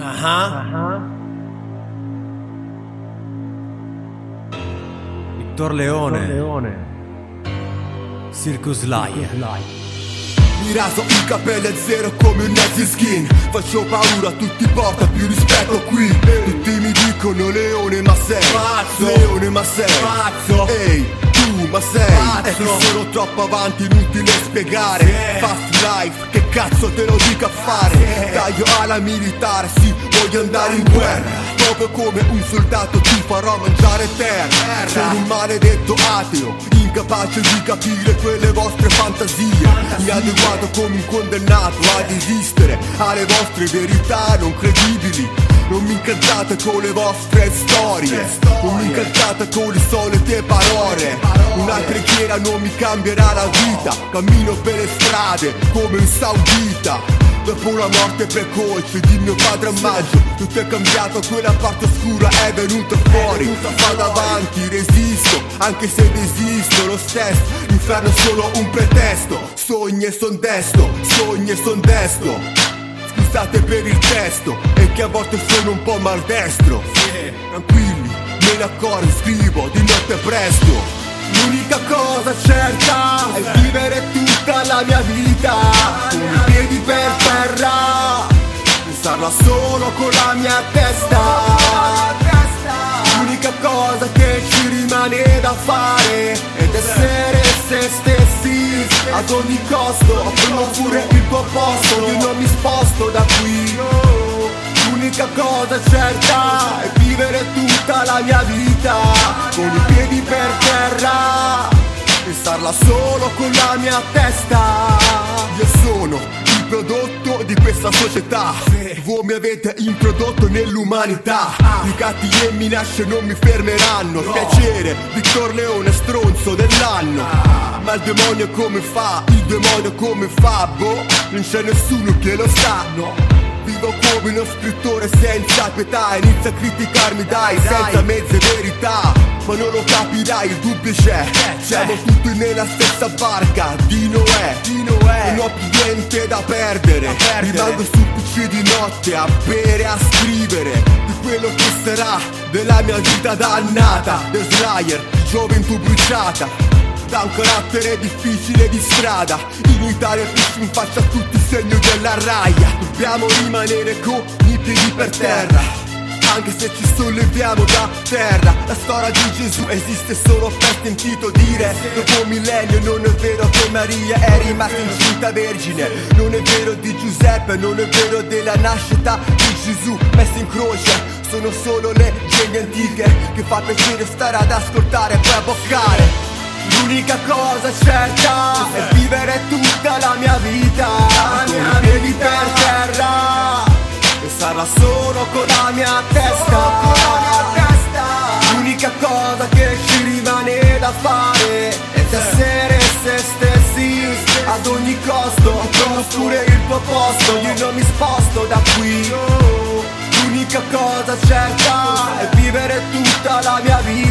Ah. Victor Leone. Circus Live. Mi raso i capelli a zero come un nazi skin Faccio paura a tutti, porta più rispetto qui Tutti mi dicono leone ma sei Pazzo. Leone ma sei Pazzo. Ehi, tu ma sei Pazzo. Che sono troppo avanti, inutile spiegare Sì. Fast life, che cazzo te lo dico a fare Sì. Taglio alla militare, sì, voglio andare in guerra Proprio come un soldato ti farò mangiare terra. Sono un maledetto ateo, incapace di capire quelle vostre fantasie. Inadeguato come un condannato ad esistere alle vostre verità non credibili. Non mi incantate con le vostre storie Non mi incantate con le solite parole. Una preghiera non mi cambierà la vita Cammino per le strade come un saudita Dopo una morte precoce di mio padre a maggio. Tutto è cambiato, quella parte oscura è venuta fuori. Vado avanti, resisto, anche se desisto lo stesso. L'inferno è solo un pretesto Sogni e son desto, sogni e son desto. Scusate per il testo, è che a volte sono un po' maldestro. Tranquilli, me ne accorgo, scrivo di notte presto L'unica cosa certa è vivere tutta la mia vita Con i piedi per terra. Pensarla solo con la mia testa. L'unica cosa che ci rimane da fare Ed essere se stessi. Ad ogni costo Prendo pure il tuo posto. Io non mi sposto da qui L'unica cosa certa è vivere tutta la mia vita Con i piedi per terra Pensarla solo con la mia testa. Io sono il prodotto di questa società. Voi mi avete introdotto nell'umanità. I gatti e minacce non mi fermeranno. Piacere, Victor Leone stronzo dell'anno. Ma il demonio come fa? Il demonio come fa? Boh, non c'è nessuno che lo sa Vivo come uno scrittore senza pietà. Inizia a criticarmi dai, senza mezze verità. Ma non lo capirai, il dubbio c'è. Siamo tutti nella stessa barca di Noè. Non ho più niente da perdere. Rimango sul PC di notte a bere, a scrivere Di quello che sarà della mia vita dannata. The Slayer, gioventù bruciata da un carattere difficile di strada. In Italia pisci in faccia a tutti il segno della raia. Dobbiamo rimanere con i piedi per terra. Anche se ci solleviamo da terra La storia di Gesù esiste solo per sentito dire. Dopo un millennio non è vero che Maria è rimasta incinta vergine. Non è vero di Giuseppe, non è vero della nascita di Gesù Messa in croce. Sono solo leggende antiche Che fa piacere stare ad ascoltare e poi a boccare L'unica cosa certa è vivere tutta la mia vita. Con i piedi per terra Pensarla solo con la mia testa. L'unica cosa che ci rimane da fare È essere se stessi. Ad ogni costo Prendo pure il tuo posto. Io non mi sposto da qui. L'unica cosa certa è vivere tutta la mia vita